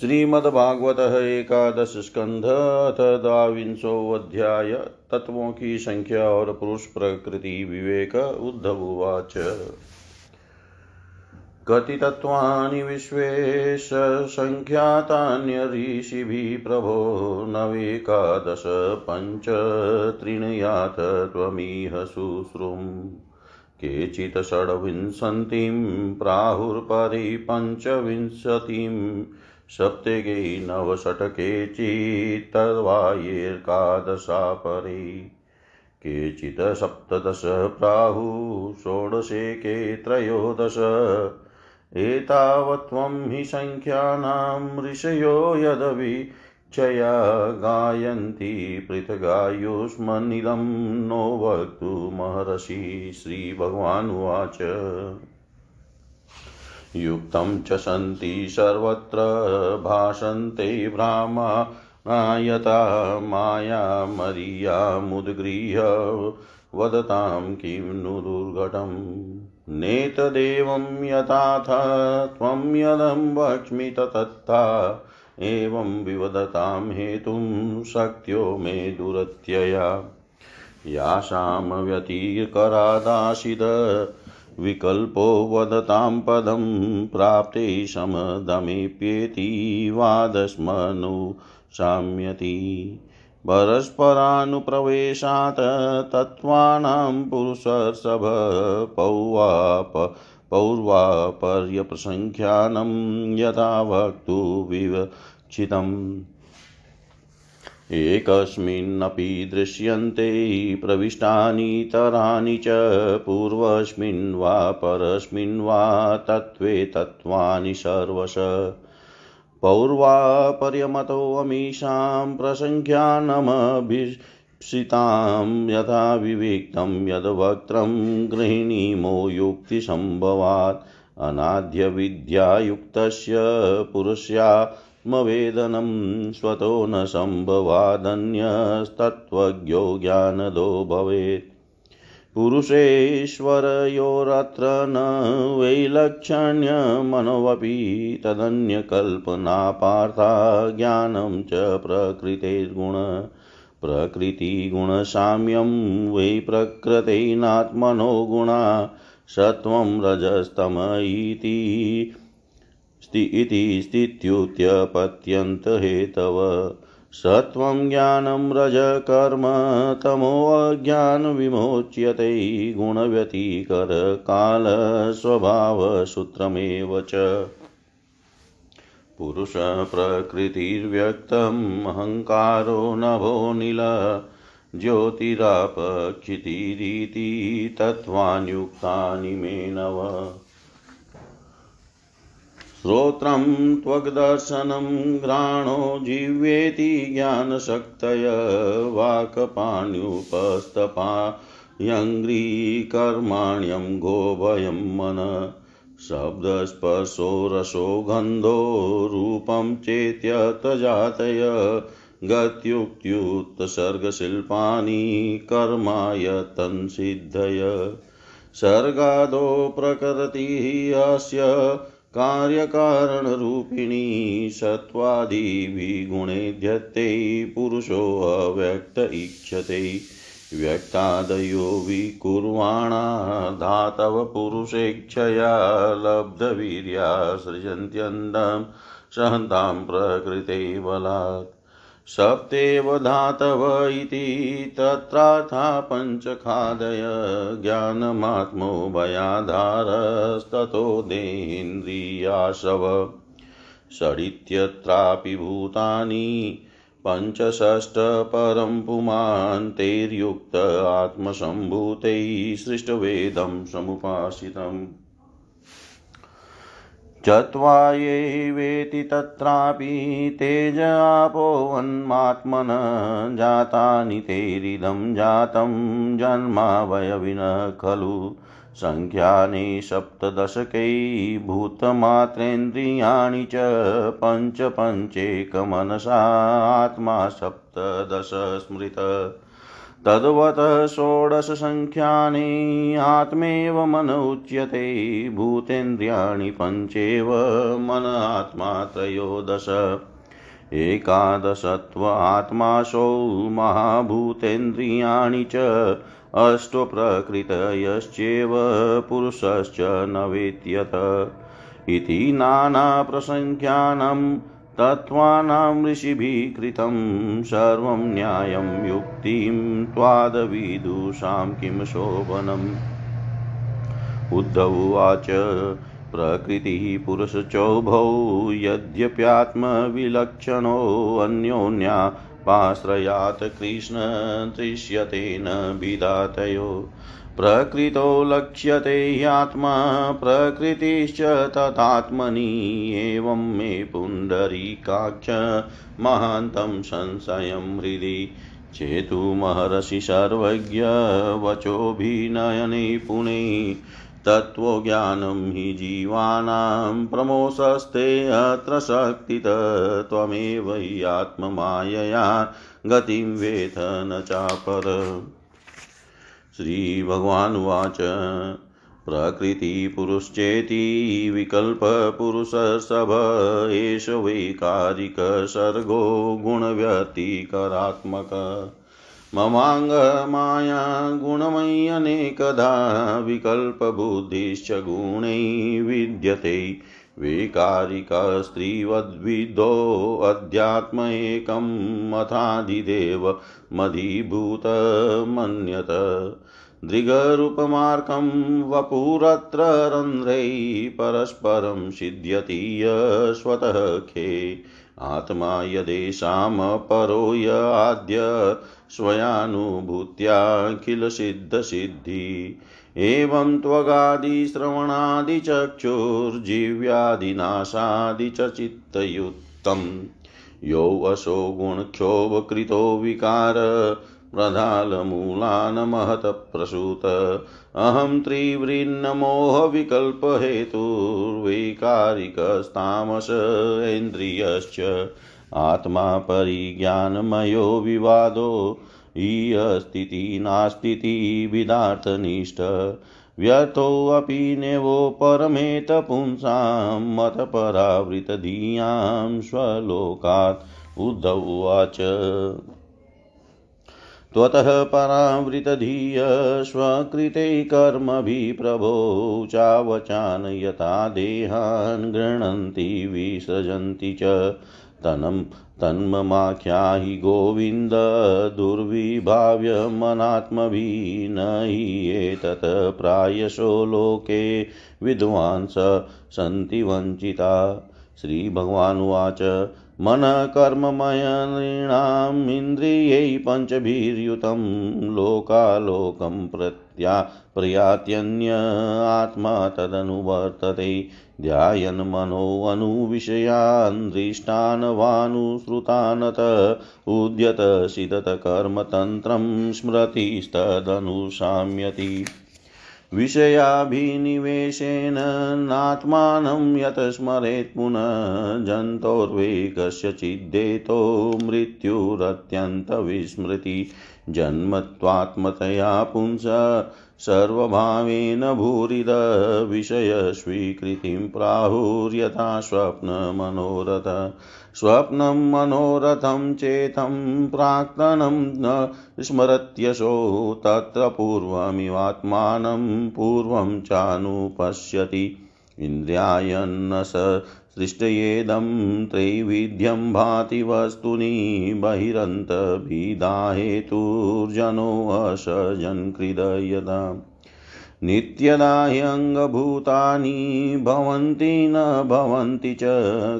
श्रीमद्भागवत एकादश स्कंध अथ द्वांशोऽध्याय तत्वों की संख्या और पुरुष प्रकृति विवेक उद्धवुवाच कतितत्त्वानि विश्वेश सङ्ख्यातान्यऋषिभिः प्रभो नवेकादश पञ्च तृणयाथ त्वमिह शुश्रुम् केचित् षड्विंशतिं प्राहुर्परिपञ्चविंशतिम्। सप्तगे नवषट्के चित्तर्वायेर्कादशा परे केचित् सप्तदश प्राहु षोडशेके त्रयोदश। एतावत्त्वं हि सङ्ख्यानां ऋषयो यदवीक्षया गायन्ति पृथगायुष्मनिदं नो वक्तुमहर्षि श्रीभगवानुवाच। युक्तं च सन्ति सर्वत्र भाषन्ते भ्रामायता मायामरीयामुद्गृह्य वदतां किं नु दुर्घटम् नेतदेवं यथाथ त्वं यदं वक्ष्मि तथा एवं विवदतां हेतुं शक्यो मे दुरत्यया। यासां व्यतिकरादाशिद विकल्पो वदतां पदं प्राप्ते समदमेप्येति वादस्मनुशाम्यति परस्परानुप्रवेशात् तत्त्वानां पुरुषर्षभ पौर्वापर्यप्रसङ्ख्यानं यथा वक्तु विवक्षितम् एकस्मिन्नपि दृश्यन्ते प्रविष्टानि च पूर्वस्मिन् वा परस्मिन् वा तत्त्वे तत्त्वानि सर्वश। पौर्वापर्यमतोऽमीषां प्रसङ्ख्यानमभिप्सितां यथा विविक्तं यद्वक्त्रं गृहिणीमो युक्तिसम्भवात्। अनाद्यविद्यायुक्तस्य पुरुष्या आत्मवेदनं स्वतो न सम्भवादन्यस्तत्त्वज्ञो ज्ञानदो भवेत्। पुरुषेश्वरयोरत्र न वैलक्षण्यमनोऽपि तदन्यकल्पनापार्था ज्ञानं च प्रकृतेर्गुण, प्रकृतिगुणसाम्यं वै प्रकृतेनात्मनो गुणा सत्वं रजस्तम इति इति स्थित्युत्पत्यन्तहेतव सत्वं ज्ञानं रजकर्म तमोऽज्ञानविमोच्यते गुणव्यतिकरकालस्वभावसूत्रमेव च। पुरुषप्रकृतिर्व्यक्तम् अहङ्कारो नभो निल, ज्योतिरापक्षितिरिति तत्त्वान्युक्तानि मे नव। श्रोत्रं त्वग्दर्शनं घ्राणो जिह्वेति ज्ञानशक्तय वाक्पाण्युपस्तपायङ्घ्रीकर्माण्यं गोभयं मन शब्दस्पर्शो रसो गन्धो रूपं चेत्यतजातय गत्युक्त्युत्सर्गशिल्पानि कर्मायतन्सिद्धय सर्गादो प्रकृतिः अस्य कार्यकारणरूपिणी सत्त्वादिभिगुणेध्यते पुरुषोऽव्यक्त इच्छते। व्यक्तादयो विकुर्वाणा धातव पुरुषेक्षया लब्धवीर्या सृजन्त्यन्तं सहन्तां प्रकृते बलात्। सप्तेव धातव इति तत्राथा पञ्चखादय ज्ञानमात्मो भयाधारस्ततो देन्द्रियाशव षडित्यत्रापि भूतानि पञ्चषष्टपरं पुमान्तेर्युक्त आत्मसम्भूतैः सृष्टवेदं समुपासितम्। चत्वायैवेति तत्रापि तेज आपोऽन्मात्मन जातानि तैरिदं जातं जन्मावयविनः खलु। सङ्ख्याने सप्तदशकैभूतमात्रेन्द्रियाणि च पञ्च पञ्चेकमनसा आत्मा सप्तदश स्मृत तद्वतः षोडशसङ्ख्यानि आत्मेव मन उच्यते, भूतेन्द्रियाणि पञ्चेव मन आत्मा त्रयोदश। एकादशत्व आत्मासौ महाभूतेन्द्रियाणि च, अष्टप्रकृतयश्चेव पुरुषश्च न वेत्यत। इति नानाप्रसङ्ख्यानं तत्त्वानां ऋषिभिः कृतं सर्वं न्यायं युक्तिं त्वादविदुषां किं शोभनम्। उद्धवाच प्रकृतिः पुरुषचौभौ यद्यप्यात्मविलक्षणोऽन्योन्यापाश्रयात् कृष्ण दृश्यते न विधातयो प्रकृतो लक्ष्यते ह्यात्मा प्रकृतिश्च तथात्मनि एवं मे पुण्डरीकाक्ष महान्तं संशयं हृदि। चेतुमहर्षि सर्वज्ञ वचोभिनयने पुणे। तत्त्वज्ञानं हि जीवानां प्रमोषस्ते अत्र शक्तित त्वमेव हि आत्ममायया गतिं वेद न चापर श्रीभगवानुवाच। प्रकृतिपुरुश्चेति विकल्पपुरुषसभ एष वैकारिकसर्गो गुणव्यतिकरात्मक। ममाङ्गमाया गुणमय्यनेकधा विकल्पबुद्धिश्च गुणै विद्यते। वैकारिकस्त्रीवद्विदोऽध्यात्म एकं मथाधिदेव मधीभूतमन्यत दृगरूपमार्कं वपुरत्र रन्ध्रैः परस्परं सिद्ध्यति खे। आत्मा यदेषामपरो य आद्य स्वयानुभूत्याखिलसिद्धसिद्धि। एवं त्वगादिश्रवणादिचक्षुर्जीव्यादिनाशादि च चित्तयुक्तम् यो वशो गुणक्षोभकृतो विकार प्रधालमूलान् महतः अहं त्रिवृन्नमोहविकल्पहेतुर्वैकारिकस्तामस इन्द्रियश्च आत्मा परिज्ञानमयो विवादो इयस्थिति नास्तिति विदार्थनिष्ठ व्यर्थोऽपि नेवो परमेत पुंसां मतपरावृतधियाँ स्वलोकात् उद्धवाच त्वतः परावृतधिय स्वकृते कर्मभिः प्रभो चावचान यथा देहान् गृह्णन्ति विसृजन्ति च। तनं तन्ममाख्याहि गोविन्द दुर्विभाव्यमनात्मभिः न हि एतत् प्रायशो लोके विद्वांस सन्ति वञ्चिता। श्रीभगवानुवाच। मनकर्ममयनृणाम् इन्द्रियै पञ्चभिर्युतं लोकालोकं प्रत्या प्रयात्यन्य आत्मा तदनुवर्तते। ध्यायन् मनोऽनुविषयान् दृष्टान् वानुसृतानत उद्यत सिदतकर्मतन्त्रं स्मृतिस्तदनुशाम्यति। विषयाभिनिवेशेन नात्मानं यत् स्मरेत् पुनः जन्तोर्वे कस्यचिद्धेतो मृत्युरत्यन्तविस्मृति जन्मत्वात्मतया पुंस सर्वभावेन भूरिद विषयस्वीकृतिं प्राहुर्यथा स्वप्नमनोरथ। स्वप्नं मनोरथं चेतं प्राक्तनं न स्मरत्यशो तत्र पूर्वमिवात्मानं पूर्वं चानुपश्यति। इन्द्रियायन्न स सृष्टयेदं त्रैविध्यं भाति वस्तुनि बहिरन्तभिदाहेतुर्जनोऽसजन्कृदयदाम् नित्यदा ह्यङ्गभूतानि भवन्ति न भवन्ति च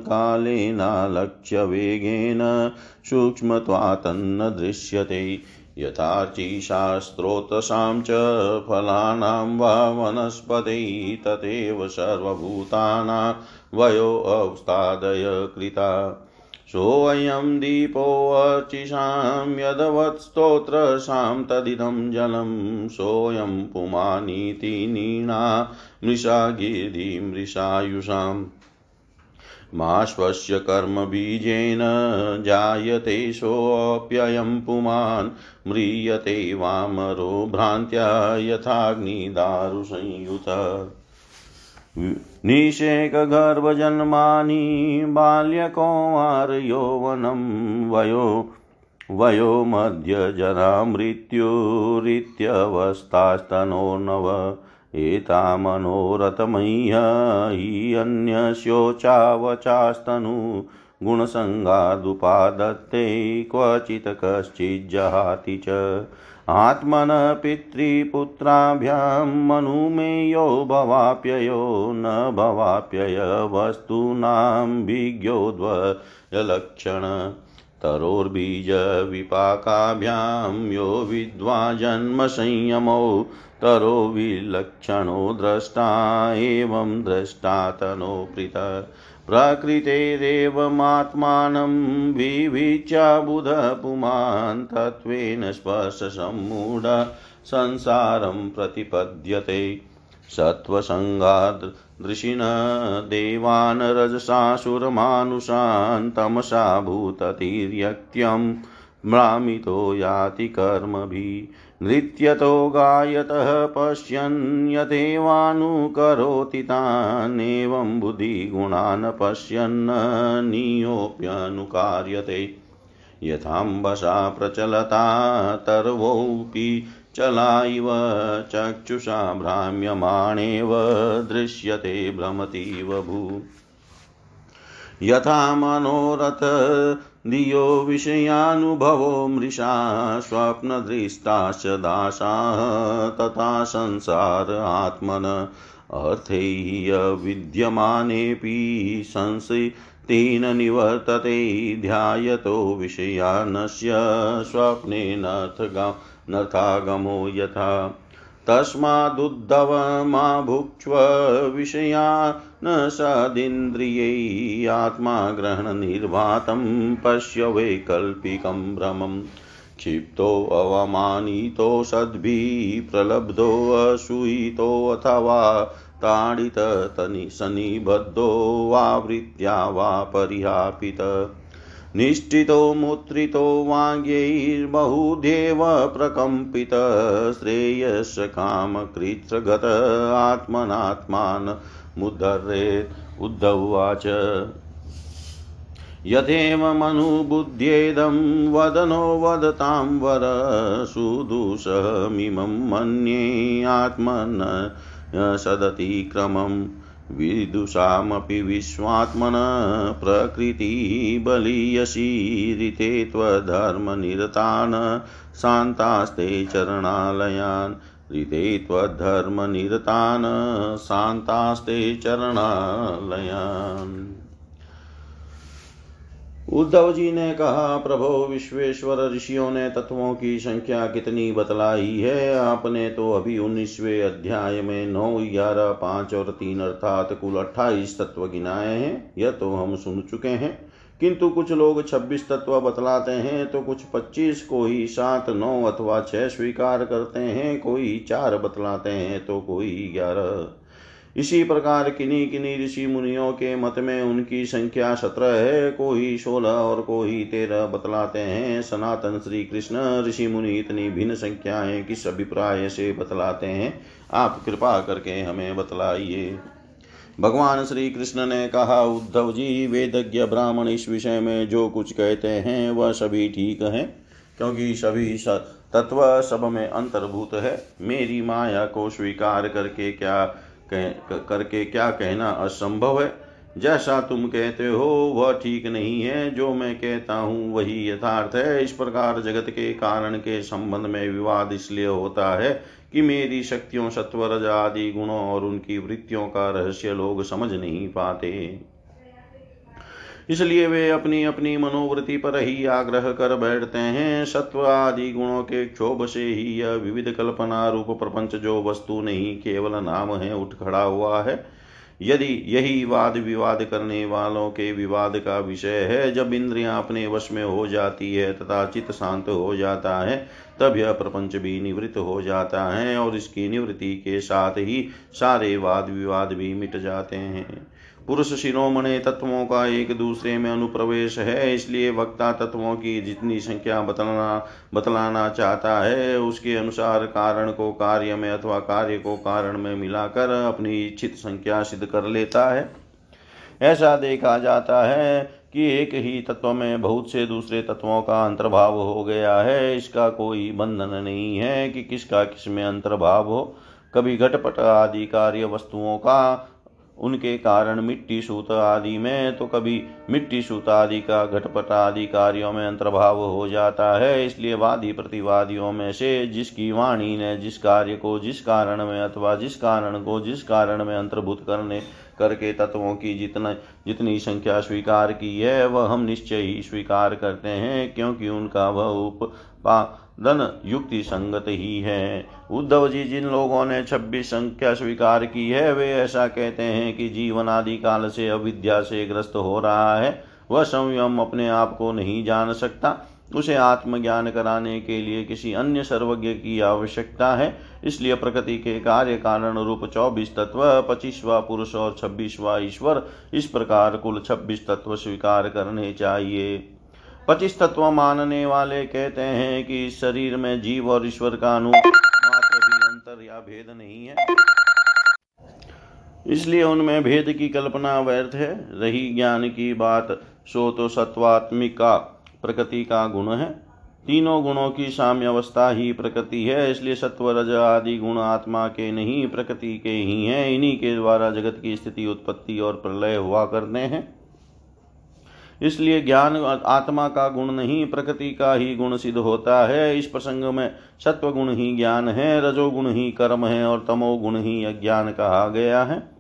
कालेनालक्ष्यवेगेन सूक्ष्मत्वात्तन्न दृश्यते। यथार्चिशास्त्रोतसां च फलानां वा वनस्पतै तथैव सर्वभूतानां वयोऽवस्तादय कृता। सोऽयं दीपोऽर्चिषां यदवत्स्तोत्रसां तदिदं जलं। सोऽयं पुमानीति नीणा मृषा गिरिमृषायुषाम् मा स्वस्य कर्मबीजेन जायते सोऽप्ययं पुमान्। म्रियते वामरो भ्रान्त्या यथाग्निदारुसंयुत। निषेकगर्भजन्मानि बाल्यकौमारयौवनं वयो वयो मध्यजना मृत्युरित्यवस्थास्तनो नव। एता मनोरथमह्य हि अन्यस्योचावचास्तनु गुणसङ्गादुपादत्ते क्वचित् कश्चिज्जहाति च। आत्मन पितृपुत्राभ्यां मनुमेयो भवाप्ययो न भवाप्यय वस्तूनां विज्ञोद्वयलक्षण तरोर्बीजविपाकाभ्यां यो विद्वा जन्मसंयमौ, तरो विलक्षणो द्रष्टा एवं द्रष्टा तनो पृथक् प्रकृतेरेवमात्मानं विविच्या बुधपुमान् तत्त्वेन स्पर्शसम्मूढ संसारं प्रतिपद्यते। सत्त्वसङ्गादृशिन देवान् रजसासुरमानुषान् तमसा भूततिर्यक्त्यं म्लामितो याति कर्मभिः। नृत्यतो गायतः पश्यन् यथेवानुकरोति तानेवं बुद्धिगुणान् नियोऽप्यनुकार्यते यथाम्बसा प्रचलता तर्वोऽपि चला इव चक्षुषा भ्राम्यमाणेव दृश्यते भ्रमतीव भू। यथा मनोरथ धियो विषयानुभवो मृषा, स्वप्नदृष्टाश्च दासाः, तथा संसार आत्मन। अर्थैः विद्यमानेऽपि संसितेन निवर्तते, ध्यायतो विषयानस्य स्वप्नेनर्थागमो यथा तस्मादुद्धव मा भुक्ष्व विषयान् सदिन्द्रियै आत्मा ग्रहणनिर्वातं पश्य वैकल्पिकं भ्रमम् क्षिप्तोऽवमानितो सद्भिः प्रलब्धोऽसूयितोऽथवा ताडिततनि सनिबद्धो वावृत्या वा परिहापित। निष्ठितो मुत्रितो वाङ्यैर्बहुध्येव प्रकम्पित। श्रेयस्य कामकृत्रगत आत्मनात्मान् मुद्धरेत् उद्धवाच यथेवमनुबुध्येदं वदनो वदतां वर सुदुषमिमं मन्ये आत्मन सदतिक्रमम् विदुषामपि विश्वात्मन प्रकृतिबलीयशीरिते त्वधर्मनिरतान्, शान्तास्ते चरणालयान् ऋते त्वधर्मनिरतान् शान्तास्ते चरणालयान्। उद्धव जी ने कहा, प्रभो, विश्वेश्वर ऋषियों ने तत्वों की संख्या कितनी बतलाई है? आपने तो अभी उन्नीसवें अध्याय में नौ, ग्यारह, पाँच और तीन अर्थात कुल अट्ठाईस तत्व गिनाए हैं। यह तो हम सुन चुके हैं। किंतु कुछ लोग छब्बीस तत्व बतलाते हैं तो कुछ पच्चीस को ही सात, नौ अथवा छह स्वीकार करते हैं, कोई चार बतलाते हैं तो कोई ग्यारह। इसी प्रकार किन्हीं किन्हीं ऋषि मुनियों के मत में उनकी संख्या सत्रह है, कोई सोलह और कोई तेरह बतलाते हैं। सनातन श्री कृष्ण ऋषि मुनि इतनी भिन्न संख्याएँ किस अभिप्राय से बतलाते हैं? आप कृपा करके हमें बतलाइए। भगवान श्री कृष्ण ने कहा उद्धव जी वेदज्ञ ब्राह्मण इस विषय में जो कुछ कहते हैं वह सभी ठीक है क्योंकि सभी तत्व सब में अंतर्भूत है। मेरी माया को स्वीकार करके क्या कह, करके क्या कहना असंभव है? जैसा तुम कहते हो वह ठीक नहीं है। जो मैं कहता हूँ वही यथार्थ है। इस प्रकार जगत के कारण के संबंध में विवाद इसलिए होता है कि मेरी शक्तियों सत्वर आदि गुणों और उनकी वृत्तियों का रहस्य लोग समझ नहीं पाते। इसलिए वे अपनी अपनी मनोवृत्ति पर ही आग्रह कर बैठते हैं। सत्व आदि गुणों के क्षोभ से ही यह विविध कल्पना रूप प्रपंच जो वस्तु नहीं, केवल नाम है, उठ खड़ा हुआ है। यदि यही वाद विवाद करने वालों के विवाद का विषय है, जब इंद्रियाँ अपने वश में हो जाती है तथा चित्त शांत हो जाता है, तब यह प्रपंच भी निवृत्त हो जाता है और इसकी निवृत्ति के साथ ही सारे वाद विवाद भी मिट जाते हैं। पुरुष शिरोमणि तत्वों का एक दूसरे में अनुप्रवेश है, इसलिए वक्ता तत्वों की जितनी संख्या बतलाना बतलाना चाहता है, उसके अनुसार कारण को कार्य में अथवा कार्य को कारण में मिलाकर अपनी इच्छित संख्या सिद्ध कर लेता है। ऐसा देखा जाता है कि एक ही तत्व में बहुत से दूसरे तत्वों का अंतर्भाव हो गया है, इसका कोई बंधन नहीं है कि किसका किसमें अंतर्भाव हो। कभी घटपट आदि कार्य वस्तुओं का उनके कारण मिट्टी सूत आदि में तो कभी मिट्टी सूत आदि का घटपट आदि कार्यों में अंतर्भाव हो जाता है। इसलिए वादी प्रतिवादियों में से जिसकी वाणी ने जिस कार्य को जिस कारण में अथवा जिस कारण को जिस कारण में अंतर्भूत करने, करके तत्वों की जितना, जितनी संख्या स्वीकार की है, वह हम निश्चय ही स्वीकार करते हैं, क्योंकि उनका वह उपपादन युक्ति संगत ही है। उद्धव जी, जिन लोगों ने छब्बीस संख्या स्वीकार की है, वे ऐसा कहते हैं कि जीवन आदि काल से अविद्या से ग्रस्त हो रहा है। वह संयम अपने आप को नहीं जान सकता। उसे आत्मज्ञान कराने के लिए किसी अन्य सर्वज्ञ की आवश्यकता है। इसलिए प्रकृति के कार्य कारण रूप चौबीस तत्व, पच्चीसवा पुरुष और छब्बीसवा ईश्वर, इस प्रकार कुल छब्बीस तत्व स्वीकार करने चाहिए। पच्चीस तत्व मानने वाले कहते हैं कि इस शरीर में जीव और ईश्वर का अनु मात्र भी अंतर या भेद नहीं है। इसलिए उनमें भेद की कल्पना व्यर्थ है। रही ज्ञान की बात, सो तो सत्वात्मिका प्रकृति का गुण है। तीनों गुणों की साम्य अवस्था ही प्रकृति है, इसलिए सत्व रज आदि गुण आत्मा के नहीं, प्रकृति के ही हैं। इन्हीं के द्वारा जगत की स्थिति, उत्पत्ति और प्रलय हुआ करते हैं। इसलिए ज्ञान आत्मा का गुण नहीं, प्रकृति का ही गुण सिद्ध होता है। इस प्रसंग में सत्व गुण ही ज्ञान है, रजोगुण ही कर्म है और तमो गुण ही अज्ञान कहा गया है।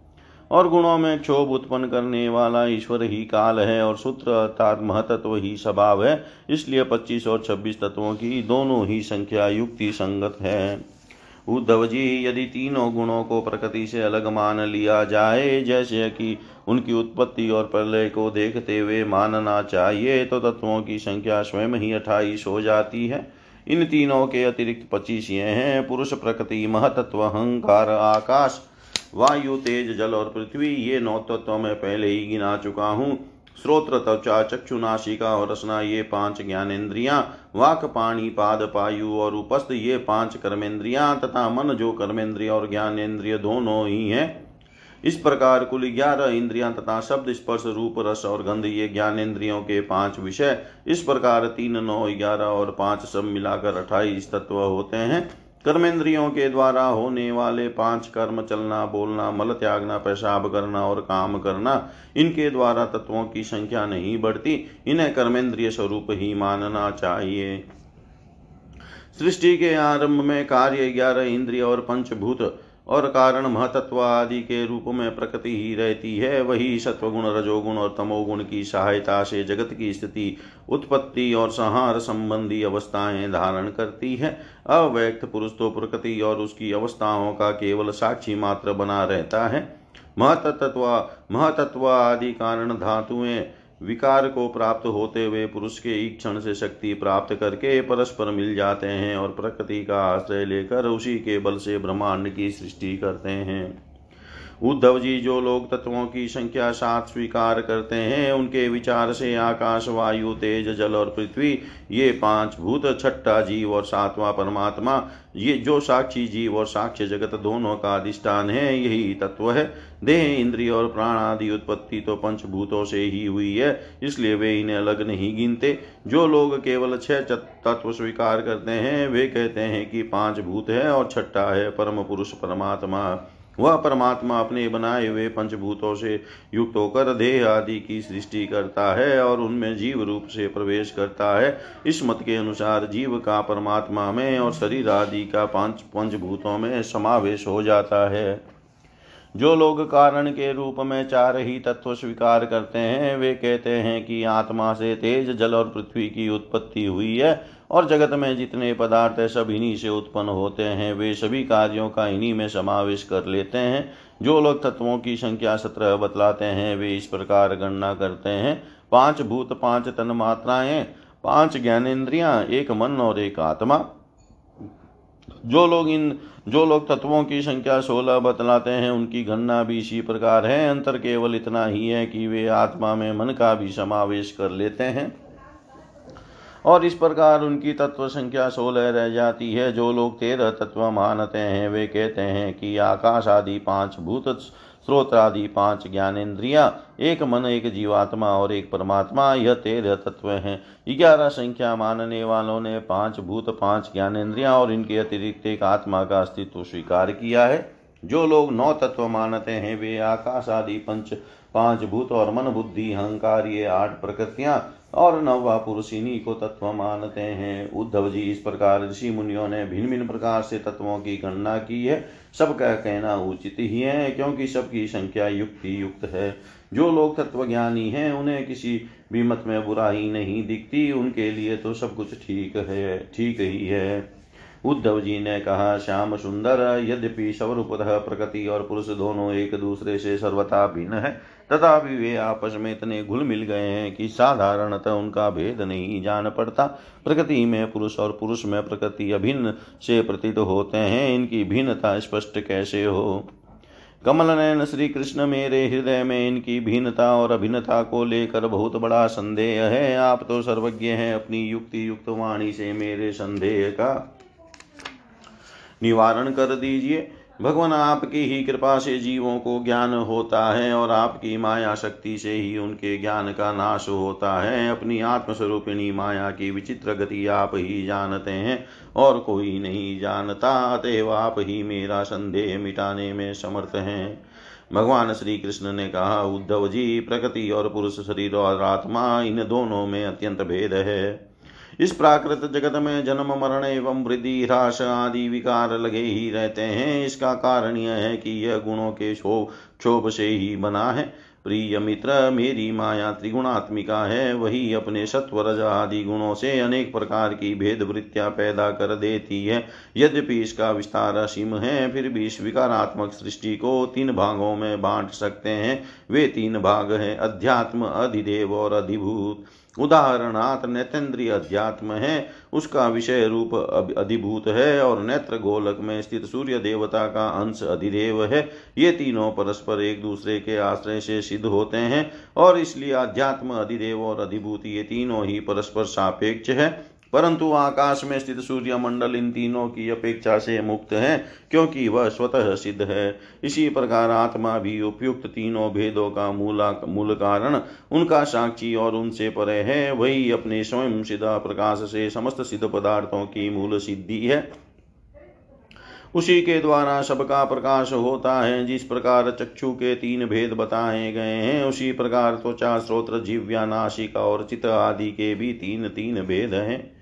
और गुणों में क्षोभ उत्पन्न करने वाला ईश्वर ही काल है और सूत्र अर्थात महतत्व ही स्वभाव है। इसलिए पच्चीस और छब्बीस तत्वों की दोनों ही संख्या युक्ति संगत है। उद्धव जी यदि तीनों गुणों को प्रकृति से अलग मान लिया जाए, जैसे कि उनकी उत्पत्ति और प्रलय को देखते हुए मानना चाहिए तो तत्वों की संख्या स्वयं ही अट्ठाईस हो जाती है। इन तीनों के अतिरिक्त पच्चीस ये हैं, पुरुष, प्रकृति, महतत्व, अहंकार, आकाश, वायु, तेज, जल और पृथ्वी, ये नौ तत्व मैं पहले ही गिना चुका हूँ। श्रोत्र त्वचा चक्षु नाशिका और रसना ये पाँच ज्ञानेन्द्रियाँ, वाक, पाणी, पाद, पायु और उपस्थ ये पाँच कर्मेंद्रियाँ तथा मन जो कर्मेंद्रिय और ज्ञानेन्द्रिय दोनों ही हैं। इस प्रकार कुल ग्यारह इंद्रियाँ तथा शब्द, स्पर्श, रूप, रस और गंध ये ज्ञानेन्द्रियों के पाँच विषय। इस प्रकार तीन, नौ, ग्यारह और पाँच सब मिलाकर अठाईस तत्व होते हैं। कर्मेंद्रियों के द्वारा होने वाले पाँच कर्म चलना, बोलना, मल त्यागना, पेशाब करना और काम करना, इनके द्वारा तत्वों की संख्या नहीं बढ़ती। इन्हें कर्मेंद्रिय स्वरूप ही मानना चाहिए। सृष्टि के आरंभ में कार्य ग्यारह इंद्रिय और पंचभूत और कारण महतत्व आदि के रूप में प्रकृति ही रहती है, वही सत्वगुण, रजोगुण और तमोगुण की सहायता से जगत की स्थिति, उत्पत्ति और संहार संबंधी अवस्थाएँ धारण करती है। अव्यक्त पुरुष तो प्रकृति और उसकी अवस्थाओं का केवल साक्षी मात्र बना रहता है। महतत्व महतत्व आदि कारण धातुएँ विकार को प्राप्त होते हुए पुरुष के ईक्षण से शक्ति प्राप्त करके परस्पर मिल जाते हैं और प्रकृति का आश्रय लेकर उसी के बल से ब्रह्मांड की सृष्टि करते हैं। उद्धव जी जो लोग तत्वों की संख्या सात स्वीकार करते हैं, उनके विचार से आकाश, वायु, तेज, जल और पृथ्वी, ये पाँच भूत, छठा जीव और सातवां परमात्मा, ये जो साक्षी जीव और साक्ष्य जगत दोनों का अधिष्ठान है, यही तत्व है। देह, इंद्रिय और प्राण आदि उत्पत्ति तो पंचभूतों से ही हुई है, इसलिए वे इन्हें अलग नहीं गिनते। जो लोग केवल छह तत्व स्वीकार करते हैं, वे कहते हैं कि पाँच भूत है और छठा है परम पुरुष परमात्मा। वह परमात्मा अपने बनाए हुए पंचभूतों से युक्त होकर देह आदि की सृष्टि करता है और उनमें जीव रूप से प्रवेश करता है। इस मत के अनुसार जीव का परमात्मा में और शरीर आदि का पाँच पंचभूतों में समावेश हो जाता है। जो लोग कारण के रूप में चार ही तत्व स्वीकार करते हैं, वे कहते हैं कि आत्मा से तेज जल और पृथ्वी की उत्पत्ति हुई है। और जगत में जितने पदार्थ सब इन्हीं से उत्पन्न होते हैं। वे सभी कार्यों का इन्हीं में समावेश कर लेते हैं। जो लोग तत्वों की संख्या सत्रह बतलाते हैं, वे इस प्रकार गणना करते हैं। पाँच भूत, पाँच तन मात्राएँ, पाँच ज्ञानेन्द्रियाँ, एक मन और एक आत्मा। जो लोग इन, जो लोग तत्वों की संख्या सोलह बतलाते हैं, उनकी गणना भी इसी प्रकार है। अंतर केवल इतना ही है कि वे आत्मा में मन का भी समावेश कर लेते हैं। और इस प्रकार उनकी तत्व संख्या सोलह रह जाती है। जो लोग तेरह तत्व मानते हैं, वे कहते हैं कि आकाश आदि पाँच भूत, स्रोत आदि पाँच ज्ञानेन्द्रिया, एक मन, एक जीवात्मा और एक परमात्मा, यह तेरह तत्व हैं। ग्यारह संख्या मानने वालों ने पाँच भूत, पाँच ज्ञानेन्द्रिया और इनके अतिरिक्त एक आत्मा का अस्तित्व स्वीकार किया है। जो लोग नौ तत्व मानते हैं, वे आकाश आदि पंच पाँच भूत और मन बुद्धि अहंकार ये आठ प्रकृतियाँ और नववा पुरुष इन्हीं को तत्व मानते हैं। उद्धव जी इस प्रकार ऋषि मुनियों ने भिन्न भिन्न प्रकार से तत्वों की गणना की है। सबका कहना उचित ही है, क्योंकि सबकी संख्या युक्ति युक्त है। जो लोग तत्व ज्ञानी हैं, उन्हें किसी भी मत में बुराई नहीं दिखती। उनके लिए तो सब कुछ ठीक है, ठीक ही है। उद्धव जी ने कहा, श्याम सुंदर, यद्यपि स्वरूपतः प्रकृति और पुरुष दोनों एक दूसरे से सर्वथा भिन्न है तथापि वे आपस में इतने घुल मिल गए हैं कि साधारणतः उनका भेद नहीं जान पड़ता। प्रकृति में पुरुष और पुरुष में प्रकृति अभिन्न से प्रतीत होते हैं। इनकी भिन्नता स्पष्ट कैसे हो? कमल नयन श्री कृष्ण मेरे हृदय में इनकी भिन्नता और अभिन्नता को लेकर बहुत बड़ा संदेह है। आप तो सर्वज्ञ हैं अपनी युक्ति युक्त वाणी से मेरे संदेह का निवारण कर दीजिए। भगवान, आपकी ही कृपा से जीवों को ज्ञान होता है और आपकी माया शक्ति से ही उनके ज्ञान का नाश होता है। अपनी आत्मस्वरूपिणी माया की विचित्र गति आप ही जानते हैं और कोई नहीं जानता, अतएव आप ही मेरा संदेह मिटाने में समर्थ हैं। भगवान श्री कृष्ण ने कहा, उद्धव जी, प्रकृति और पुरुष, शरीर और आत्मा, इन दोनों में अत्यंत भेद है। इस प्राकृत जगत में जन्म, मरण एवं वृद्धि ह्रास आदि विकार लगे ही रहते हैं। इसका कारण यह है कि यह गुणों के क्षोभ से ही बना है। प्रिय मित्र, मेरी माया त्रिगुणात्मिका है। वही अपने सत्व सत्वरज आदि गुणों से अनेक प्रकार की भेद वृत्तियाँ पैदा कर देती है। यद्यपि इसका विस्तार असीम है, फिर भी इस विकारात्मक सृष्टि को तीन भागों में बांट सकते हैं। वे तीन भाग हैं, अध्यात्म, अधिदेव और अधिभूत। उदाहरणात् नेतेंद्रिय अध्यात्म है, उसका विषय रूप अधिभूत है और नेत्र गोलक में स्थित सूर्य देवता का अंश अधिदेव है। ये तीनों परस्पर एक दूसरे के आश्रय से सिद्ध होते हैं और इसलिए अध्यात्म, अधिदेव और अधिभूत ये तीनों ही परस्पर सापेक्ष है। परंतु आकाश में स्थित सूर्य मंडल इन तीनों की अपेक्षा से मुक्त है, क्योंकि वह स्वतः सिद्ध है। इसी प्रकार आत्मा भी उपयुक्त तीनों भेदों का मूला मूल कारण, उनका साक्षी और उनसे परे है, वही अपने स्वयं सिद्ध प्रकाश से समस्त सिद्ध पदार्थों की मूल सिद्धि है। उसी के द्वारा सबका प्रकाश होता है, जिस प्रकार चक्षु के तीन भेद बताए गए हैं, उसी प्रकार त्वचा, स्रोत्र, जीव्या नाशिका और चित आदि के भी तीन तीन भेद हैं।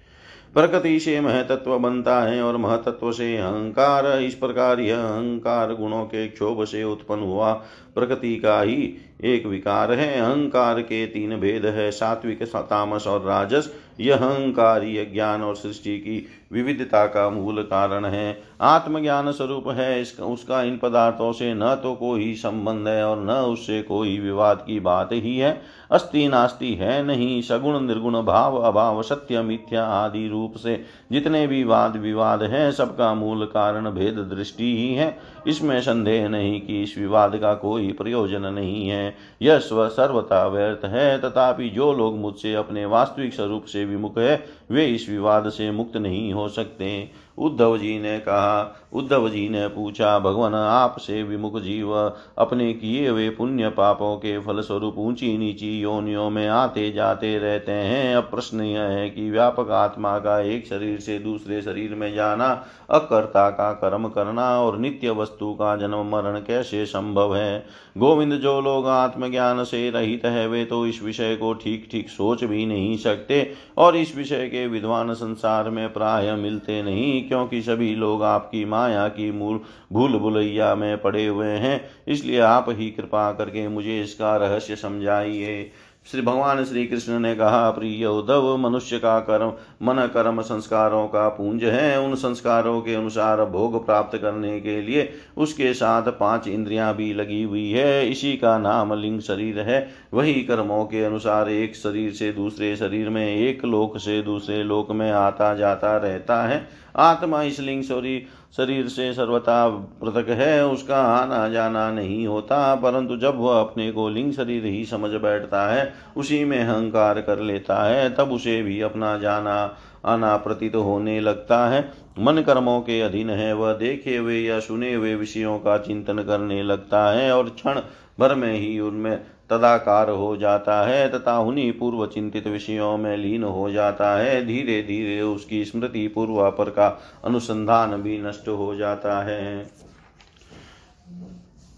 प्रकृति से महतत्व बनता है और महतत्व से अहंकार। इस प्रकार यह अहंकार गुणों के क्षोभ से उत्पन्न हुआ। प्रकृति का ही एक विकार है। अहंकार के तीन भेद है, सात्विक, तामस और राजस। यह अहंकारीय ज्ञान और सृष्टि की विविधता का मूल कारण है। आत्मज्ञान स्वरूप है, इसका, उसका इन पदार्थों से न तो कोई संबंध है और न उससे कोई विवाद की बात ही है। अस्ति नास्ति है नहीं, सगुण, निर्गुण, भाव, अभाव, सत्य, मिथ्या आदि रूप से जितने भी वाद विवाद हैं, सबका मूल कारण भेद दृष्टि ही है। इसमें संदेह नहीं कि इस विवाद का कोई प्रयोजन नहीं है। यह स्व सर्वथा व्यर्थ है। तथापि जो लोग मुझसे अपने वास्तविक स्वरूप से विमुख है, वे इस विवाद से मुक्त नहीं हो सकते। उद्धव जी ने कहा, उद्धव जी ने पूछा, भगवान, आपसे विमुख जीव, अपने किए हुए पुण्य पापों के फलस्वरूप ऊँची नीची योनियों में आते जाते रहते हैं। अब प्रश्न यह है कि व्यापक आत्मा का एक शरीर से दूसरे शरीर में जाना, अकर्ता का कर्म करना और नित्य वस्तु का जन्म मरण कैसे संभव है? गोविंद, जो लोग आत्मज्ञान से रहित है, वे तो इस विषय को ठीक ठीक सोच भी नहीं सकते और इस विषय के विद्वान संसार में प्राय मिलते नहीं। क्योंकि सभी लोग आपकी माया की मूल भूल भुलैया में पड़े हुए हैं। इसलिए आप ही कृपा करके मुझे इसका रहस्य समझाइए। श्री भगवान श्री कृष्ण ने कहा, प्रिय उद्धव, मनुष्य का कर्म, मन कर्म संस्कारों का पुंज है। उन संस्कारों के अनुसार भोग प्राप्त करने के लिए उसके साथ पाँच इंद्रियाँ भी लगी हुई है। इसी का नाम लिंग शरीर है। वही कर्मों के अनुसार एक शरीर से दूसरे शरीर में, एक लोक से दूसरे लोक में आता जाता रहता है। आत्मा इस लिंग शरीर से सर्वथा पृथक है, उसका आना जाना नहीं होता, परंतु जब वह अपने को लिंग शरीर ही समझ बैठता है, उसी में अहंकार कर लेता है, तब उसे भी अपना जाना, आना प्रतीत होने लगता है। मन कर्मों के अधीन है, वह देखे हुए या सुने हुए विषयों का चिंतन करने लगता है, और क्षण भर में ही उनमें तदाकार हो जाता है, तथा उन्हीं पूर्व चिंतित विषयों में लीन हो जाता है। धीरे धीरे उसकी स्मृति पूर्वापर का अनुसंधान भी नष्ट हो जाता है।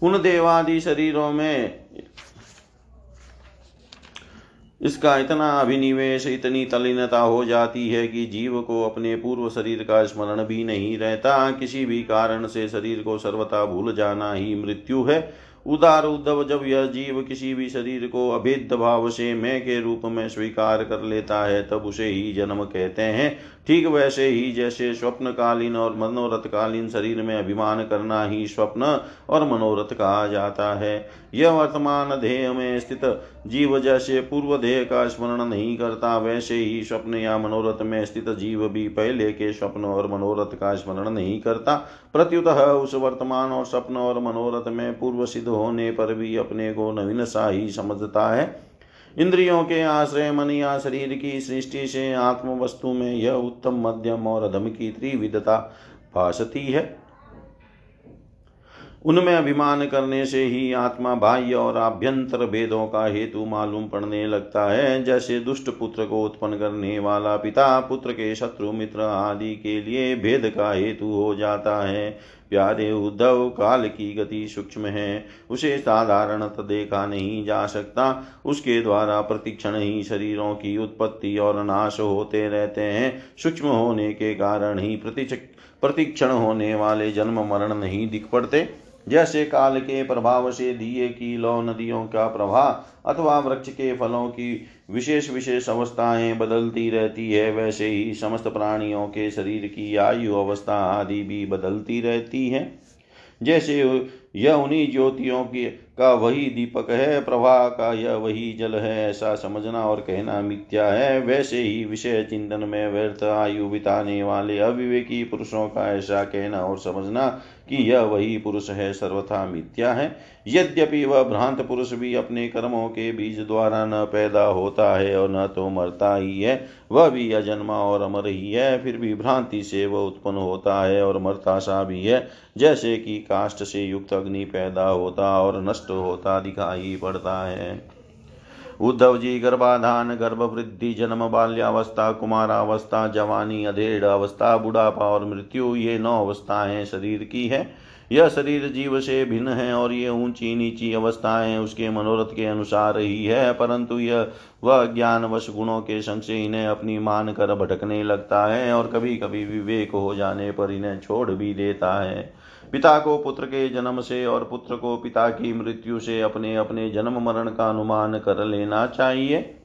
उन देवादि शरीरों में इसका इतना अभिनिवेश, इतनी तलीनता हो जाती है कि जीव को अपने पूर्व शरीर का स्मरण भी नहीं रहता। किसी भी कारण से शरीर को सर्वथा भूल जाना ही मृत्यु है। उदार उद्धव जब यह जीव किसी भी शरीर को अभेद भाव से मैं के रूप में स्वीकार कर लेता है, तब उसे ही जन्म कहते हैं। ठीक वैसे ही जैसे स्वप्नकालीन और मनोरथकालीन शरीर में अभिमान करना ही स्वप्न और मनोरथ कहा जाता है। यह वर्तमान देह में स्थित जीव जैसे पूर्व देह का स्मरण नहीं करता, वैसे ही स्वप्न या मनोरथ में स्थित जीव भी पहले के स्वप्न और मनोरथ का स्मरण नहीं करता। प्रत्युत उस वर्तमान और स्वप्न और मनोरथ में पूर्व सिद्ध होने पर भी अपने को नवीन सा ही समझता है। इंद्रियों के आश्रय, मन या शरीर की सृष्टि से आत्म वस्तु में यह उत्तम मध्यम और अधम की त्रिविधता भाषती है। उनमें अभिमान करने से ही आत्मा बाह्य और आभ्यंतर भेदों का हेतु मालूम पड़ने लगता है। जैसे दुष्ट पुत्र को उत्पन्न करने वाला पिता पुत्र के शत्रु मित्र आदि के लिए भेद का हेतु हो जाता है। प्यारे उद्धव, काल की गति सूक्ष्म है। उसे साधारणत देखा नहीं जा सकता। उसके द्वारा प्रतिक्षण ही शरीरों की उत्पत्ति और नाश होते रहते हैं। सूक्ष्म होने के कारण ही प्रतिक्षण होने वाले जन्म मरण नहीं दिख पड़ते। जैसे काल के प्रभाव से दिए की लौ नदियों का प्रभाव अथवा वृक्ष के फलों की विशेष विशेष अवस्थाएँ बदलती रहती है, वैसे ही समस्त प्राणियों के शरीर की आयु अवस्था आदि भी बदलती रहती है। जैसे यह उन्हीं ज्योतियों की का वही दीपक है प्रवाह का यह वही जल है, ऐसा समझना और कहना मिथ्या है। वैसे ही विषय चिंतन में व्यर्थ आयु बिताने वाले अविवेकी पुरुषों का ऐसा कहना और समझना कि यह वही पुरुष है, सर्वथा मिथ्या है। यद्यपि वह भ्रांत पुरुष भी अपने कर्मों के बीज द्वारा न पैदा होता है और न तो मरता ही है, वह भी अजन्मा और अमर ही है, फिर भी भ्रांति से वह उत्पन्न होता है और मरता सा भी है। जैसे कि काष्ट से युक्त अग्नि पैदा होता और नष्ट होता दिखाई पड़ता है। उद्धव जी गर्भाधान गर्भ वृद्धि जन्म, बाल्यावस्था, कुमारावस्था, जवानी, अधेड़ अवस्था, बुढ़ापा और मृत्यु, ये नौ अवस्थाएँ शरीर की है। यह शरीर जीव से भिन्न है और ये ऊँची नीची अवस्थाएँ उसके मनोरथ के अनुसार ही है, परंतु यह वह ज्ञानवश गुणों के संग से इन्हें अपनी मान कर भटकने लगता है और कभी कभी विवेक हो जाने पर इन्हें छोड़ भी देता है। पिता को, पुत्र के जन्म से और पुत्र को पिता की मृत्यु से अपने अपने जन्म मरण का अनुमान कर लेना चाहिए।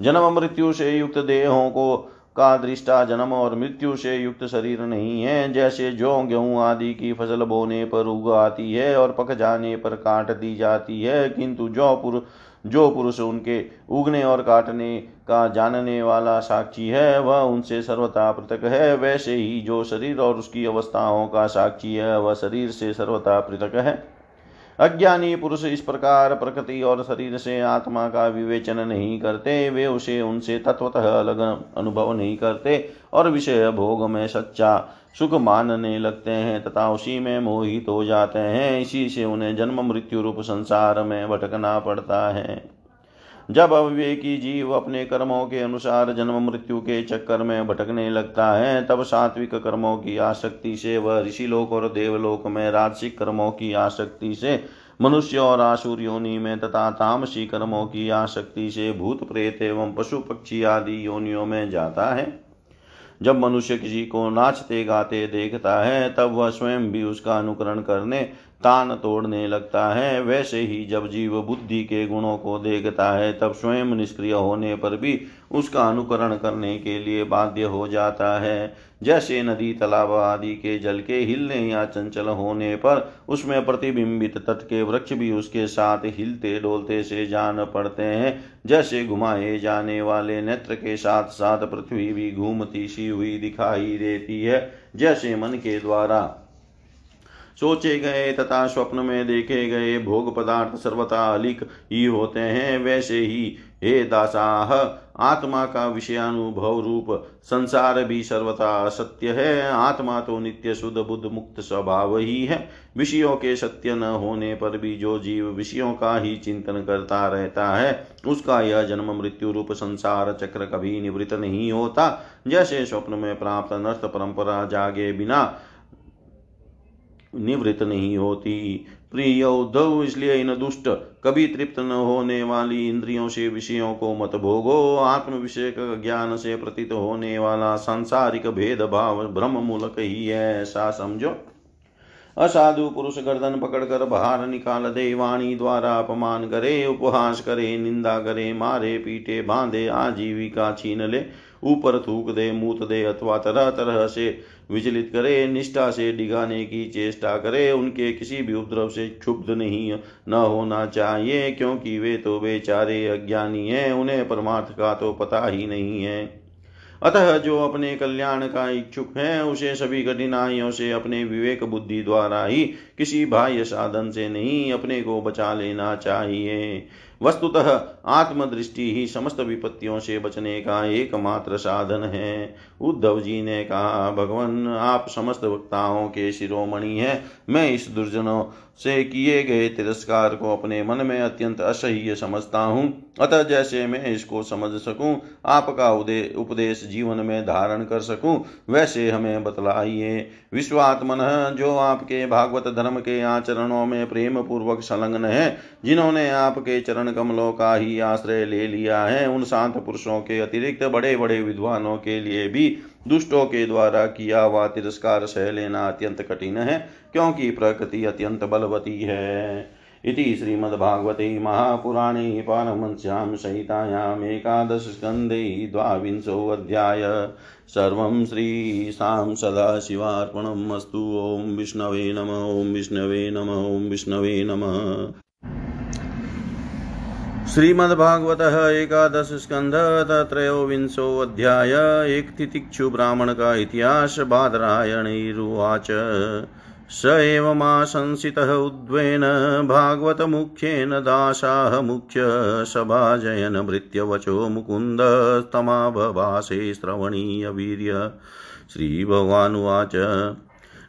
जन्म मृत्यु से युक्त देहों को का दृष्टा जन्म और मृत्यु से युक्त शरीर नहीं है। जैसे जो गेहूँ आदि की फ़सल बोने पर उग आती है और पक जाने पर काट दी जाती है, किंतु जो पुरुष जो पुरुष उनके उगने और काटने का जानने वाला साक्षी है, वह उनसे सर्वथा पृथक है। वैसे ही जो शरीर और उसकी अवस्थाओं का साक्षी है, वह शरीर से सर्वथा पृथक है। अज्ञानी पुरुष इस प्रकार प्रकृति और शरीर से आत्मा का विवेचन नहीं करते, वे उसे, उनसे तत्वतः अलग अनुभव नहीं करते और विषय भोग में सच्चा सुख मानने लगते हैं तथा उसी में मोहित हो जाते हैं। इसी से उन्हें जन्म मृत्यु रूप संसार में भटकना पड़ता है। जब अविवेकी जीव अपने कर्मों के अनुसार जन्म मृत्यु के चक्कर में भटकने लगता है, तब सात्विक कर्मों की आसक्ति से वह ऋषिलोक और देवलोक में राजसिक कर्मों की आसक्ति से, मनुष्य और आसुर योनि में तथा तामसी कर्मों की आसक्ति से भूत प्रेत एवं पशु पक्षी आदि योनियों में जाता है। जब मनुष्य किसी को नाचते गाते देखता है, तब वह स्वयं भी उसका अनुकरण करने तान तोड़ने लगता है। वैसे ही जब जीव बुद्धि के गुणों को देखता है, तब स्वयं निष्क्रिय होने पर भी उसका अनुकरण करने के लिए बाध्य हो जाता है। जैसे नदी, तालाब आदि के जल के हिलने या चंचल होने पर उसमें प्रतिबिंबित तट के वृक्ष भी उसके साथ हिलते डोलते से जान पड़ते हैं। जैसे घुमाए जाने वाले नेत्र के साथ साथ पृथ्वी भी घूमती सी हुई दिखाई देती है। जैसे मन के द्वारा सोचे गए तथा स्वप्न में देखे गए भोग पदार्थ सर्वथा अलिक ही होते हैं। वैसे ही हे दासाह, आत्मा का विषयानुभव रूप संसार भी सर्वथा असत्य है। आत्मा तो नित्य शुद्ध बुद्ध मुक्त स्वभाव ही है। विषयों के सत्य न होने पर भी जो जीव विषयों का ही चिंतन करता रहता है, उसका यह जन्म मृत्यु रूप संसार चक्र कभी निवृत्त नहीं होता। जैसे स्वप्न में प्राप्त नर्थ परंपरा जागे बिना निवृत्त नहीं होती। प्रिय उद्धव इसलिए इन दुष्ट। कभी तृप्त न होने वाली इंद्रियों से विषयों को मत भोगो। आत्म विषय ज्ञान से प्रतीत होने वाला सांसारिक भेदभाव ब्रह्म मूलक ही है, ऐसा समझो। असाधु पुरुष गर्दन पकड़कर बाहर निकाल दे, वाणी द्वारा अपमान करे, उपहास करे, निंदा करे, मारे, पीटे, बांधे, आजीविका छीन ले। ऊपर थूक दे, मूत दे अथवा तरह तरह से विचलित करे, निष्ठा से डिगाने की चेष्टा करे, उनके किसी भी उपद्रव से क्षुब्ध नहीं न होना चाहिए, क्योंकि वे तो बेचारे अज्ञानी हैं, उन्हें परमार्थ का तो पता ही नहीं है। अतः जो अपने कल्याण का इच्छुक है, उसे सभी कठिनाइयों से अपने विवेक बुद्धि द्वारा ही किसी बाह्य साधन से नहीं, अपने को बचा लेना चाहिए। वस्तुतः आत्मदृष्टि ही समस्त विपत्तियों से बचने का एकमात्र साधन है। उद्धव जी ने कहा, भगवान, आप समस्त वक्ताओं के शिरोमणि हैं। मैं इस दुर्जनों से किए गए तिरस्कार को अपने मन में अत्यंत असह्य समझता हूँ। अतः जैसे मैं इसको समझ सकूँ, आपका उपदेश जीवन में धारण कर सकूँ, वैसे हमें बतलाइए। विश्वात्मन, जो आपके भागवत धर्म के आचरणों में प्रेम पूर्वक संलग्न है, जिन्होंने आपके चरण कमलों का ही आश्रय ले लिया है। उन शांत पुरुषों के अतिरिक्त बड़े बड़े विद्वानों के लिए भी दुष्टों के द्वारा किया हुआ तिरस्कार सह लेना अत्यंत कठिन है, क्योंकि प्रकृति अत्यंत बलवती है। इति श्रीमद्भागवते महापुराणे पारमश्यां सहितायाम् एकादशस्कन्धे द्वाविंशोऽध्याय सर्वं श्रीशां सदाशिवार्पणम् अस्तु। ॐ विष्णवे नम। ॐ विष्णवे नम। ॐ विष्णवे नमः। श्रीमद्भागवत एकादश स्कंध त्रयोविंशो अध्याय एक तितिक्षु ब्राह्मण का इतिहास बादरायणैरुवाच। स एवमाशंसितः उद्वेन, भागवतमुख्येन दासाः मुख्यसभाजयन भृत्यवचो मुकुन्दस्तमाभभासे श्रवणीयवीर्य। श्रीभगवानुवाच।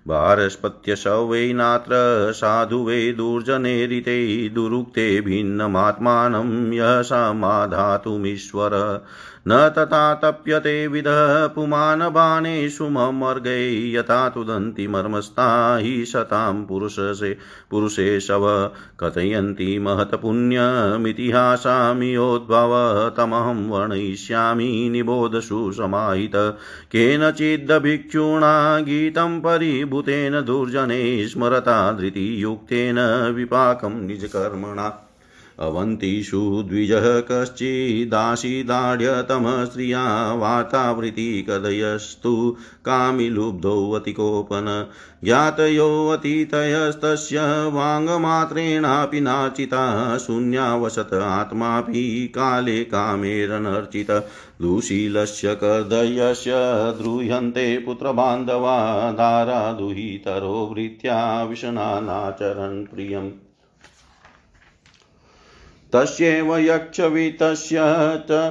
भारस्पत्यसौ वै नात्र साधु वै दुर्जनेरिते दुरुक्ते भिन्नमात्मानं यः समाधातुमीश्वर न तथा तप्यते विदः पुमानबाणेषु मर्गै यथा तुदन्ति मर्मस्ता हि शतां पुरुषसे पुरुषे शव कथयन्ति महत्पुण्यमितिहासामियोद्भव तमहं वर्णयिष्यामि निबोधसु समाहित। केनचिद्भिक्षुणा गीतं परिभूतेन दुर्जने स्मरता धृतियुक्तेन विपाकं निजकर्मणा। अवन्तिषु द्विजः कश्चिदाशिदाढ्यतमस्त्रिया वार्तावृत्तिकदयस्तु कामिलुब्धोऽतिकोपन ज्ञातयोऽतीतयस्तस्य वाङ्मात्रेणापि नाचिता शून्यावसत आत्मापि काले कामेरनर्चित। दुशीलस्य कर्दयस्य द्रूह्यन्ते पुत्रबान्धवा धारादुहितरो वृत्त्या विषणानाचरन् प्रियम् तस्यैव यक्षवितस्य च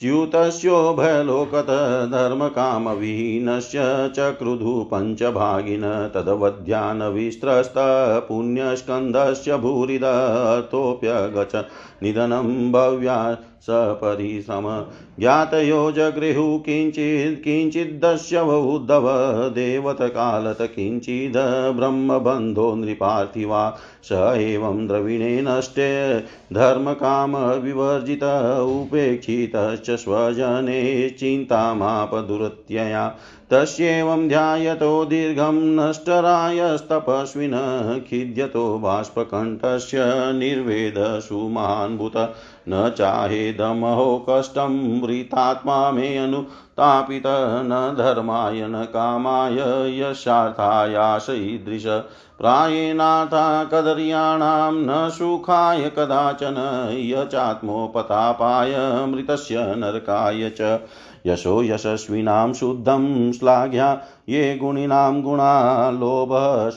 च्युतस्योभयलोकत धर्मकामविहीनस्य चक्रुधु पञ्चभागिन तदवध्यानविस्त्रस्तपुण्यस्कन्धस्य भूरिदतोऽप्यगच निधनं भव्या सपरिश्रम ज्ञातयो जगृहु किञ्चित् किञ्चिद्दस्य उद्धव देवतकालत किञ्चिद् ब्रह्मबन्धो नृपार्थिवा स एवं द्रविणेनष्टे धर्मकामविवर्जित उपेक्षितश्च स्वजने चिन्तामापदुरत्यया तस्येवं ध्यायतो दीर्घं नष्टरायस्तपस्विनः खिद्यतो बाष्पकण्ठस्य निर्वेदसु महान्भूत न चाहेदमहो कष्टं वृतात्मा मे अनुतापित न धर्माय न कामाय यशार्थायाशईदृश प्रायेनाथा कदर्याणां न सुखाय कदाचन य चात्मोपतापाय मृतस्य नरकाय च। यशो यशस्विनां शुद्धं श्लाघ्या ये गुणिनां गुणा लोभः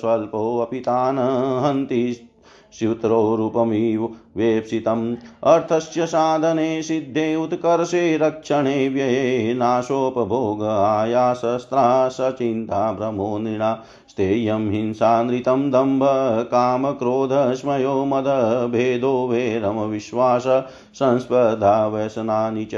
तान् हन्ति स्यूत्रो रूपमिव वेप्सितम्। अर्थस्य साधने सिद्धे उत्कर्षे रक्षणे व्यये नाशोपभोग आयासस्त्रा सचिन्ता भ्रमो नृणा। स्थेयं हिंसानृतं दम्भ कामक्रोधस्मयो मदभेदो वैरमविश्वास संस्पर्धा व्यसनानि च।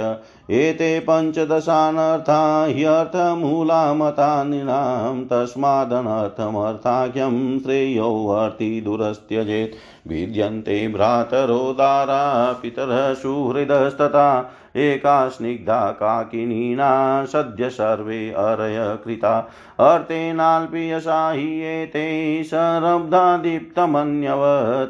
एते पञ्चदशानर्था ह्यर्थमूला मता नृणां तस्मादनर्थमर्थाख्यं श्रेयोऽर्थी दुरस्त्यजेत्। विद्यन्ते भ्रातरोदारा पितरः सुहृदस्तथा एका स्निग्धा काकिनीना सद्य सर्वे अरय कृता। अर्तेनाल्पियसा हि एते सरब्धा दीप्तमन्यव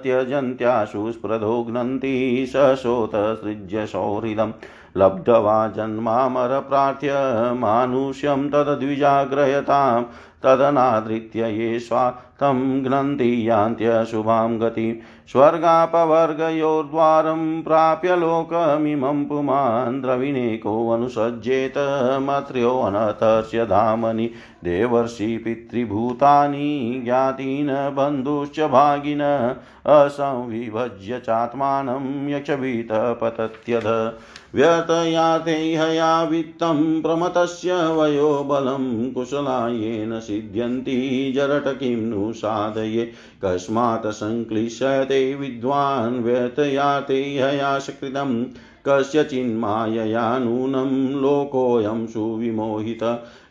त्यजन्त्याशु स्पृधो घ्नन्ति सशोतसृज्य सौहृदम्। लब्ध्वा जन्मामरप्रार्थ्य मानुष्यं तद्विजाग्रयतां तदनादृत्य ये स्वार्थं घ्नन्ति यान्त्यशुभां गतिं स्वर्गापवर्गयोर्द्वारं प्राप्य लोकमिमं पुमान् द्रविणेकोऽनुसज्जेत मत्र्योऽनथस्य धामनि देवर्षि पितृभूतानि ज्ञातीन बन्धुश्च भागिन असंविभज्य चात्मानं यक्षभीत पतत्यध व्यतयाते हया वित्तं प्रमतस्य वयो बलं कुशलायेन सिद्ध्यन्ति जरट किं नु साधये। कस्मात् सङ्क्लिश्यते विद्वान् व्यतयाते हया सकृतं कस्यचिन्मायया नूनं लोकोऽयं सुविमोहित।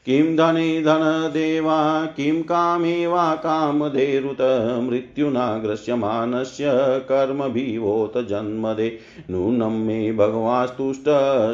किं धने धनदेवा, किं कामे वा कामधेरुत। मृत्युना ग्रस्यमानस्य कर्मभिवोत जन्मदे। नूनं मे भगवास्तुष्ट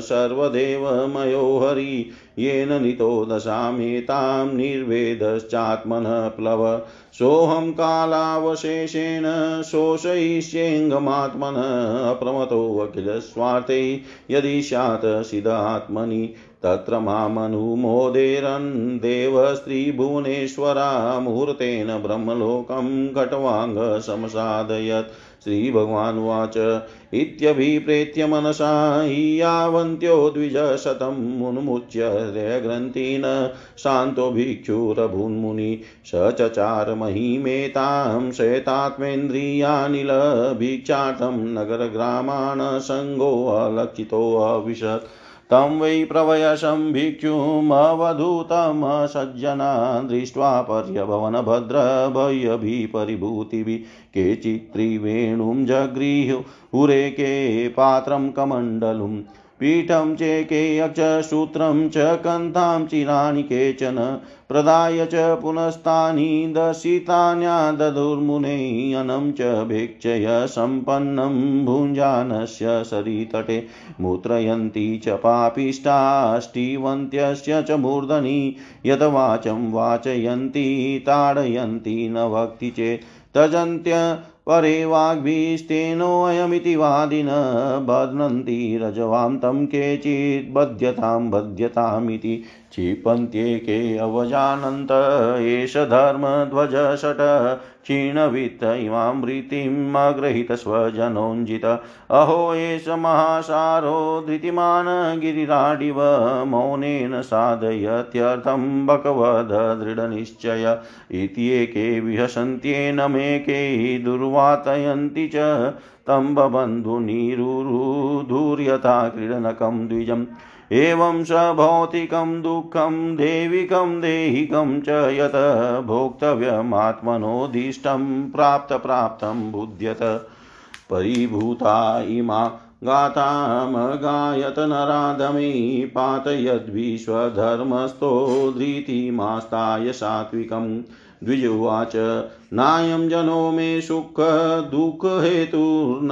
सर्वदेवमयो हरि। येन नितो दशामेतां निर्वेदश्चात्मनः प्लव। सोऽहं कालावशेषेण शोषयिष्येऽङ्गमात्मनः अप्रमतोऽखिलस्वार्थे यदि स्यात् सिदात्मनि तत्र मामनुमोदेरन् देवस्त्रीभुवनेश्वरा मुहूर्तेन ब्रह्मलोकं घटवाङ्गसमसादयत्। श्रीभगवानुवाच। इत्यभिप्रेत्य मनसा यावन्त्यो द्विजशतं मुन्मुच्य ग्रन्थीन शान्तो भिक्षुरभून्मुनि स चचार महिमेतां श्वेतात्मेन्द्रियानिलभिक्षार्थं नगरग्रामान् सङ्गोऽलक्षितोऽविशत् तं वै प्रवयशं भिक्षुमवधूतमसज्जना दृष्ट्वा पर्यभवनभद्रभयभिपरिभूतिभिः केचित्त्रिवेणुं जगृहुरेके पात्रं कमण्डलुम् पीठं चेके अक्षसूत्रं च कन्थां चिराणि केचन प्रदाय च पुनस्तानि दर्शितान्यादधुर्मुने अनं च भिक्षय सम्पन्नं भुञ्जानस्य सरितटे। मूत्रयन्ती च पापिष्टाष्टिवन्त्यस्य च मूर्धनि। यत वाचं वाचयन्ती, ताडयन्ती न भक्ति चेत् तजन्त्य परे वाग्भिस्तेनोऽयमिति वादिन। बध्नन्ति रजवां तं बध्यतामिति। क्षिपन्त्येके अवजानन्त, एष धर्मध्वजषट् क्षीणवित्त इमां वृत्तिम् अग्रहीतस्वजनोञ्जित अहो, एष महासारो धृतिमान् गिरिराडिव, मौनेन साधयत्यर्थं भगवद दृढनिश्चय इत्येके विहसन्त्येनमेके दुर्वातयन्ति च। तम्बबन्धुनिरुरुधूर्यथा क्रीडनकं द्विजम्। एवं स भौतिकं दुःखं, देविकं, देहिकं च यत् भोक्तव्यमात्मनोदिष्टं प्राप्तप्राप्तं बुध्यत परिभूता इमा गातामगायत नराधमे पातयद्विश्वधर्मस्थो धृतिमास्ताय सात्विकम् द्विजुवाच नायं जनो मे सुखदुःखहेतुर्न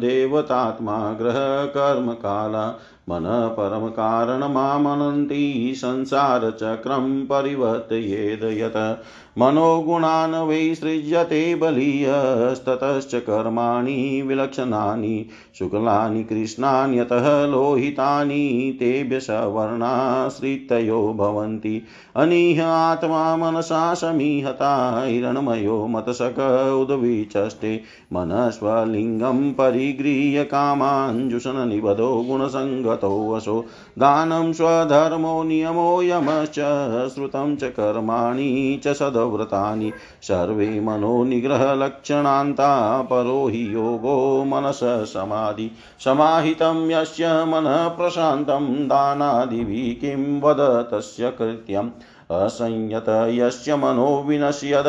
देवतात्मा ग्रहकर्मकाला मनः परमकारणमामनन्ति संसारचक्रं परिवर्तयेद यत्। मनोगुणान् वै सृज्यते बलीयस्ततश्च कर्माणि विलक्षणानि, शुक्लानि कृष्णान्यतः लोहितानि तेभ्य सवर्णाश्रितयो भवन्ति। अनीह आत्मा मनसा समीहता हिरण्मयो मतसक उद्विचष्टे मनस्वलिङ्गं परिगृह्य कामाञ्जुषणनिबधो गुणसङ्गतो वशो दानं स्वधर्मो नियमो यमश्च, श्रुतं च कर्माणि च सदव्रतानि। सर्वे मनोनिग्रहलक्षणान्ता परो हि योगो मनस समाधि। समाहितं यस्य मनः प्रशान्तं, दानादिभिः किं वद तस्य कृत्यम्। असंयत यस्य मनो विनश्यद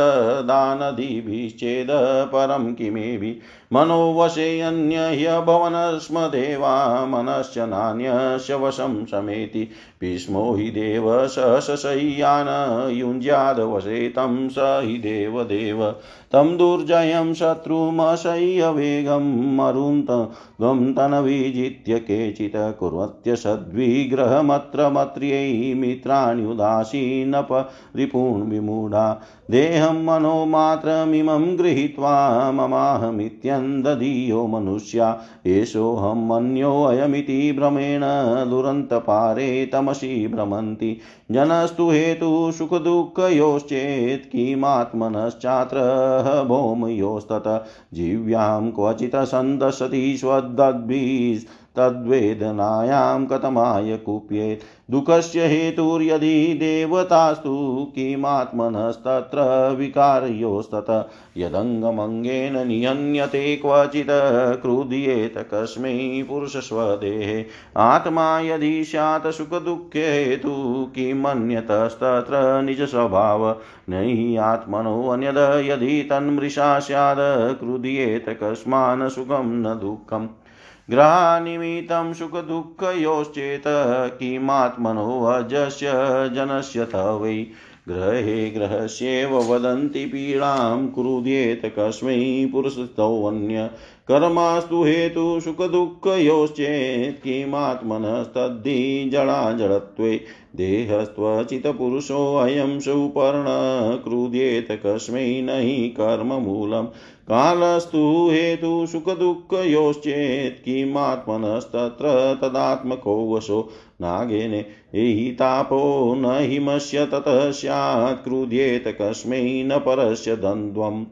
दानदिभिश्चेद परं किमेभि मनोवशेऽन्य ह्यभवन् स्म देवा मनश्च नान्यस्य वशं समेति भीष्मो हि देव सहसशय्यान युञ्ज्यादवशे तं स हि देवदेव तं दुर्जयं शत्रुमशय्य वेगं मरुन्तं तनविजित्य केचित् कुर्वत्य सद्विग्रहमत्र मत्र्यै मित्राण्युदासीनप रिपून् विमूढा देहं मनोमात्रमिमं गृहीत्वा ममाहमित्यन्दधीयो मनुष्या मनो मन्योऽयमिति भ्रमेण दुरन्तपारे तमसि भ्रमन्ति। जनस्तु हेतु सुखदुःखयोश्चेत्, किमात्मनश्चात्र भौमयोस्तत। जीव्यां क्वचित् सन्दशति स्वदद्भिः तद्वेदनायां कथमाय कुप्येत् दुःखस्य हेतुर्यदि देवतास्तु किमात्मनस्तत्र विकारयोस्तत यदङ्गमङ्गेन निहन्यते क्वचित् क्रुध्येत कस्मै पुरुषस्वदेहे। आत्मा यदि स्यात् सुखदुःखे हेतु किमन्यतस्तत्र निजस्वभाव। न हि आत्मनो अन्यद यदि तन्मृषा स्यात् क्रुध्येत कस्मान् सुखं न दुःखम्। ग्रहानिमित्तं सुखदुःखयोश्चेत किमात्मनो अजस्य जनस्य त वै ग्रहे ग्रहस्येव वदन्ति पीडां कुरुद्येत कस्मै पुरुषस्तोऽन्य कर्मास्तु हेतु सुखदुःखयोश्चेत् किमात्मनस्तद्धि जडाजडत्वे देहस्त्वचित्पुरुषोऽयं सुपर्ण क्रुध्येत कस्मै न हि कर्ममूलम्। कालस्तु हेतु सुखदुःखयोश्चेत् किमात्मनस्तत्र तदात्मको वशो। नागेन हि तापो न हिमस्य ततः स्यात् क्रुध्येत कस्मै न परस्य द्वन्द्वम्।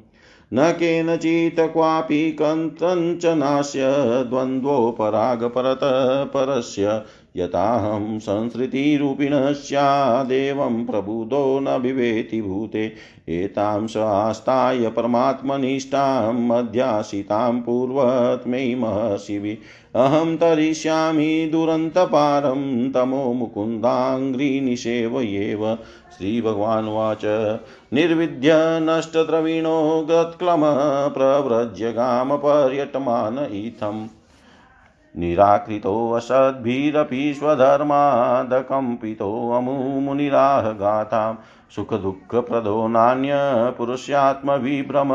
न केनचित् क्वापि कञ्चनास्य द्वन्द्वोपरागपरतः परस्य यताहं संसृतिरूपिणः स्यादेवं प्रबुधो न विवेति भूते। एतां स आस्ताय परमात्मनिष्ठाम् अध्यासितां पूर्वत् मे महर्षिभि। अहं तरिष्यामि दुरन्तपारं तमो मुकुन्दाङ्घ्रिनिषेवयेव श्रीभगवानुवाच निर्विद्य नष्टद्रविणो गत्क्लमः प्रव्रज्यगामपर्यटमान इत्थम् निराकृतोऽसद्भिरपि स्वधर्मादकम्पितोऽमुमुनिराह गाथां सुखदुःखप्रदो नान्यपुरुषात्मविभ्रम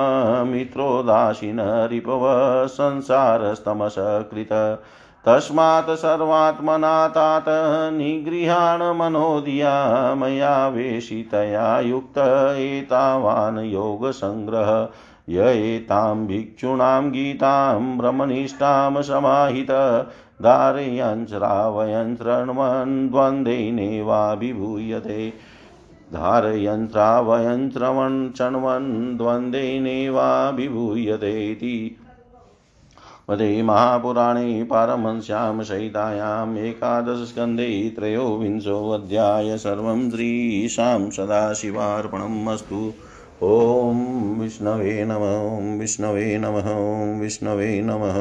मित्रोदासीनरिपव संसारस्तमसकृत तस्मात् सर्वात्मना तात निगृहाण मनोधिया मया वेशितया युक्त एतावान् योगसङ्ग्रह। य एतां भिक्षूणां गीतां ब्रह्मनिष्ठां समाहित, धारयन् श्रावयन् शृण्वन् द्वन्द्वैनेवाभिभूयते धारयन् इति। वदे महापुराणे पारमहंस्यां सहितायाम् एकादशस्कन्धे त्रयोविंशोऽध्याय सर्वं श्रीशां सदाशिवार्पणम् अस्तु। ॐ विष्णवे नमः विष्णवे नमः विष्णवे नमः